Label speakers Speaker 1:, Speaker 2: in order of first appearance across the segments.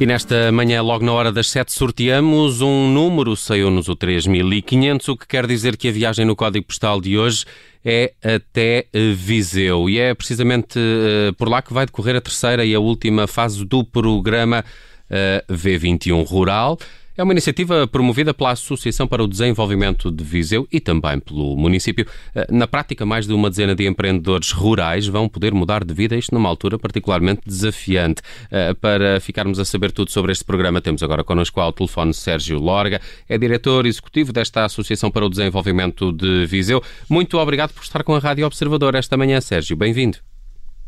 Speaker 1: E nesta manhã, logo na hora das 7, sorteamos um número, saiu-nos o 3500, o que quer dizer que a viagem no código postal de hoje é até Viseu. E é precisamente uh, por lá que vai decorrer a terceira e a última fase do programa uh, V21 Rural. É uma iniciativa promovida pela Associação para o Desenvolvimento de Viseu e também pelo município. Eh, na prática, mais de uma dezena de empreendedores rurais vão poder mudar de vida, isto numa altura particularmente desafiante. Eh, para ficarmos a saber tudo sobre este programa, temos agora connosco ao telefone Sérgio Lorga, é diretor executivo desta Associação para o Desenvolvimento de Viseu. Muito obrigado por estar com a Rádio Observador esta manhã, Sérgio. Bem-vindo.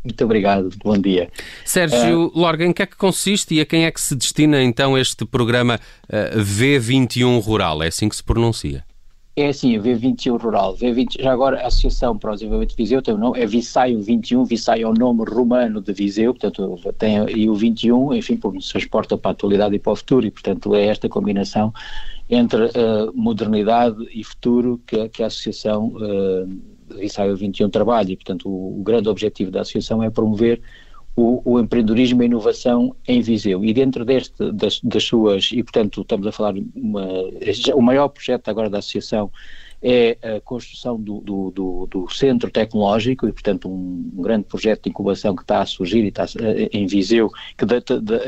Speaker 2: Muito obrigado, bom dia.
Speaker 1: Sérgio uh, Lorga, em que é que consiste e a quem é que se destina então este programa uh, V21 Rural? É assim que se pronuncia?
Speaker 2: É assim, V21 Rural. V20, já agora a Associação para o Desenvolvimento de Viseu tem o nome, é Visaio 21, Visaio é o nome romano de Viseu, portanto, tem, e o 21, enfim, se transporta para a atualidade e para o futuro, e portanto é esta combinação entre uh, modernidade e futuro que, que a Associação Ensaio 21 trabalha e, portanto, o, o, grande objetivo da associação é promover o, o empreendedorismo e a inovação em Viseu. E dentro deste, das, das suas, e portanto estamos a falar, uma, o maior projeto agora da associação é a construção do, do, do, do centro tecnológico e, portanto, um, um, grande projeto de incubação que está a surgir e está eh, em Viseu, que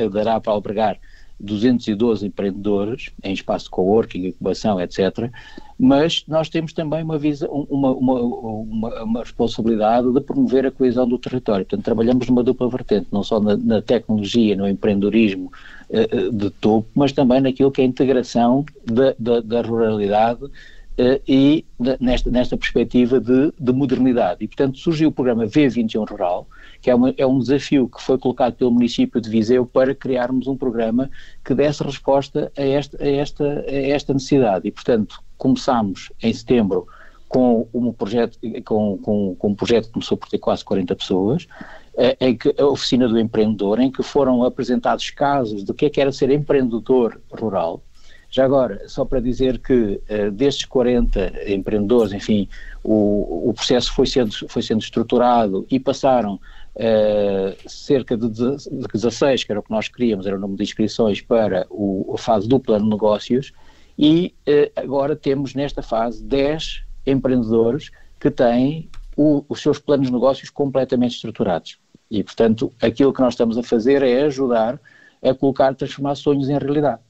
Speaker 2: dará para albergar 212 empreendedores em espaço de coworking, incubação, etc. Mas nós temos também uma, visa, uma, uma, uma, uma, responsabilidade de promover a coesão do território. Portanto, trabalhamos numa dupla vertente, não só na, na tecnologia, no empreendedorismo uh, de topo, mas também naquilo que é a integração da, da, da ruralidade uh, e nesta, nesta perspectiva de, de modernidade. E, portanto, surgiu o programa V21 Rural, que é, uma, é, um desafio que foi colocado pelo município de Viseu para criarmos um programa que desse resposta a esta, a esta, a esta necessidade. E, portanto, começámos em setembro com um projeto, com, com, com um projeto que começou por ter quase 40 pessoas, eh, em que a oficina do empreendedor, em que foram apresentados casos do que é que era ser empreendedor rural. Já agora, só para dizer que uh, destes 40 empreendedores, enfim, o, o processo foi sendo, foi sendo estruturado e passaram cerca de 16, que era o que nós queríamos, era o número de inscrições para o, a fase do plano de negócios, e uh, agora temos nesta fase 10 empreendedores que têm o, os seus planos de negócios completamente estruturados. E, portanto, aquilo que nós estamos a fazer é ajudar a colocar transformar sonhos em realidade.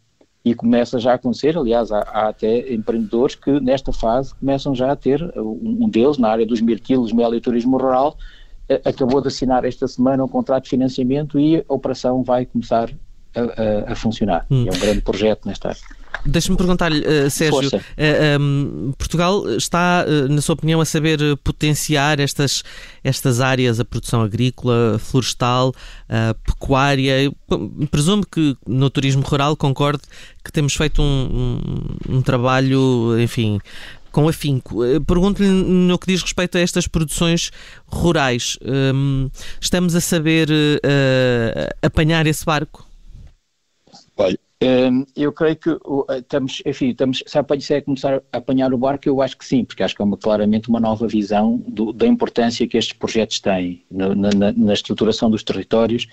Speaker 2: E começa já a acontecer, aliás, há, há, até empreendedores que nesta fase começam já a ter, um deles na área dos mirtilos, mel e turismo rural, acabou de assinar esta semana um contrato de financiamento e a operação vai começar a, a, a funcionar. Hum. É um grande projeto nesta área.
Speaker 3: Deixa-me perguntar-lhe, uh, Sérgio, uh, eh, um, ehm, Portugal está, uh, na sua opinião, a saber potenciar estas, estas áreas, a produção agrícola, florestal, pecuária? Presumo que no turismo rural concorde que temos feito um, um, um trabalho, enfim, com afinco. Pergunto-lhe no que diz respeito a estas produções rurais. Um, estamos a saber uh, apanhar esse barco?
Speaker 2: Olha, hum, eu creio que estamos, enfim, estamos, se, a, é começar a apanhar o barco, eu acho que sim, porque acho que é uma, claramente uma nova visão do, da importância que estes projetos têm na, na, na, estruturação dos territórios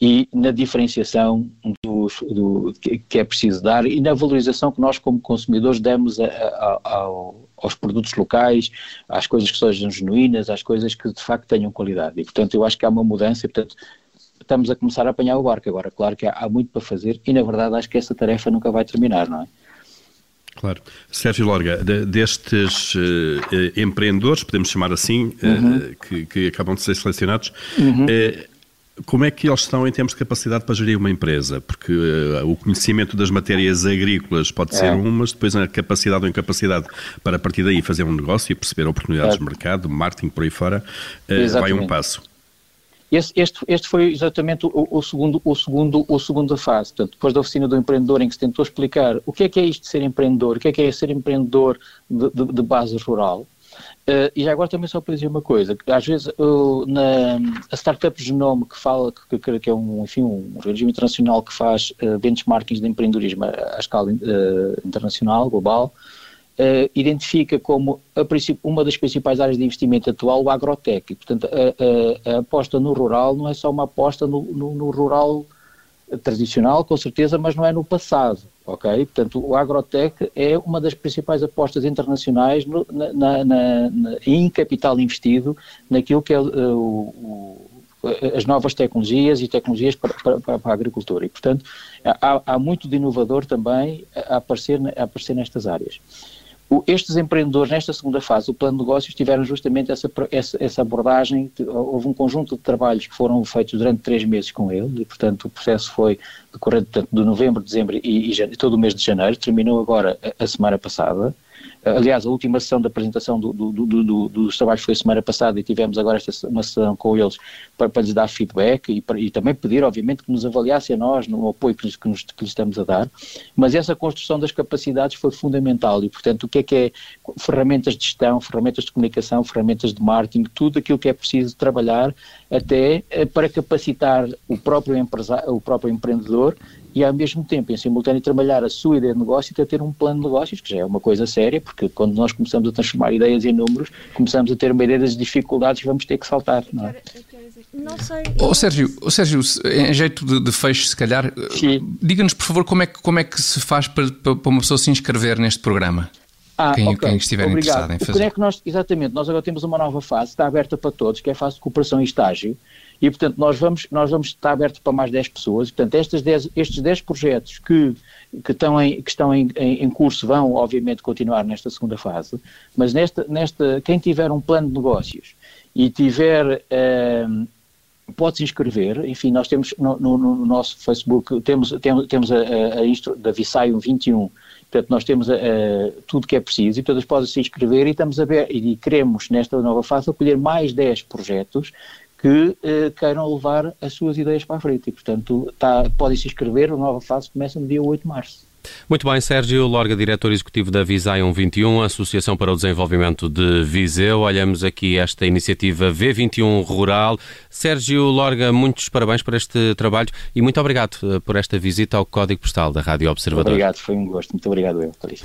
Speaker 2: e na diferenciação dos, do, que, é preciso dar e na valorização que nós como consumidores damos a, a, ao, aos produtos locais, às coisas que sejam genuínas, às coisas que de facto tenham qualidade. E, portanto, eu acho que há uma mudança e, portanto, estamos a começar a apanhar o barco. Agora, claro que há, há muito para fazer e, na verdade, acho que essa tarefa nunca vai terminar, não é?
Speaker 4: Claro. Sérgio Lorga, destes uh, empreendedores, podemos chamar assim, uhum. uh, que, que, acabam de ser selecionados, uhum. uh, como é que eles estão em termos de capacidade para gerir uma empresa? Porque o conhecimento das matérias agrícolas pode ser é. um, mas depois a capacidade ou incapacidade para a partir daí fazer um negócio e perceber oportunidades é. de mercado, marketing por aí fora, vai um passo.
Speaker 2: Este, este, foi exatamente o, o, segundo, o, segundo, o segundo fase, portanto, depois da oficina do empreendedor em que se tentou explicar o que é que é isto de ser empreendedor, o que é que é ser empreendedor de, de, de base rural, Uh, e agora também só para dizer uma coisa, às vezes uh, na, a Startup Genome que fala, que, que, que é um, enfim, um organismo internacional que faz uh, benchmarkings de empreendedorismo à escala internacional, global, uh, identifica como uma das principais áreas de investimento atual o agrotech. E, portanto, a, a, a, aposta no rural não é só uma aposta no, no, no rural tradicional, com certeza, mas não é no passado, ok? Portanto, o agrotech é uma das principais apostas internacionais no, na, na, na, em capital investido naquilo que é uh, o, as novas tecnologias e tecnologias para, para, para, a agricultura. E, portanto, há, há muito de inovador também a aparecer, a aparecer nestas áreas estes empreendedores, nesta segunda fase, o plano de negócios, tiveram justamente essa, essa, essa, abordagem. Houve um conjunto de trabalhos que foram feitos durante três meses com ele, e, portanto, o processo foi decorrente de novembro, dezembro e, e, todo o mês de janeiro. Terminou agora a, a semana passada. Aliás, a última sessão da apresentação do, do, do, do, dos trabalhos foi semana passada e tivemos agora esta, uma sessão com eles para, para lhes dar feedback e, para, e, também pedir, obviamente, que nos avaliassem a nós no apoio que, que, nos, que lhes estamos a dar. Mas essa construção das capacidades foi fundamental e, portanto, o que é que é ferramentas de gestão, ferramentas de comunicação, ferramentas de marketing, tudo aquilo que é preciso trabalhar até eh, para capacitar o próprio, empresário, o próprio empreendedor e ao mesmo tempo, em simultâneo, trabalhar a sua ideia de negócio e ter um plano de negócios, que já é uma coisa séria, porque quando nós começamos a transformar ideias em números, começamos a ter uma ideia das dificuldades que vamos ter que saltar. Não é?
Speaker 5: Não sei. Oh, Sérgio, oh, Sérgio, em jeito de, de fecho, se calhar, diga-nos, por favor, como é, que, como é que se faz para, para uma pessoa se inscrever neste programa? Ah, quem, okay. quem, estiver Obrigado. interessado em fazer.
Speaker 2: é que nós, exatamente, nós agora temos uma nova fase, está aberta para todos, que é a fase de cooperação e estágio, e, portanto, nós vamos, nós vamos estar abertos para mais 10 pessoas. E, portanto, estes 10, estes 10 projetos que, que estão, em, que estão em, em, curso vão, obviamente, continuar nesta segunda fase. Mas nesta, nesta, quem tiver um plano de negócios e tiver. Uh, pode se inscrever, enfim, nós temos no, no, no nosso Facebook, temos, temos, temos a, a, a da Visaium 21, portanto nós temos a, tudo que é preciso e todas podem se inscrever e estamos a ver, e queremos nesta nova fase acolher mais 10 projetos que eh, queiram levar as suas ideias para a frente. E, portanto, tá, podem se inscrever, a nova fase começa no dia 8 de março.
Speaker 1: Muito bem, Sérgio Lorga, diretor executivo da Visai 121, Associação para o Desenvolvimento de Viseu. Olhamos aqui esta iniciativa V21 Rural. Sérgio Lorga, muitos parabéns por este trabalho e muito obrigado eh, por esta visita ao Código Postal da Rádio Observador.
Speaker 2: Obrigado, foi um gosto. Muito obrigado, eu, por.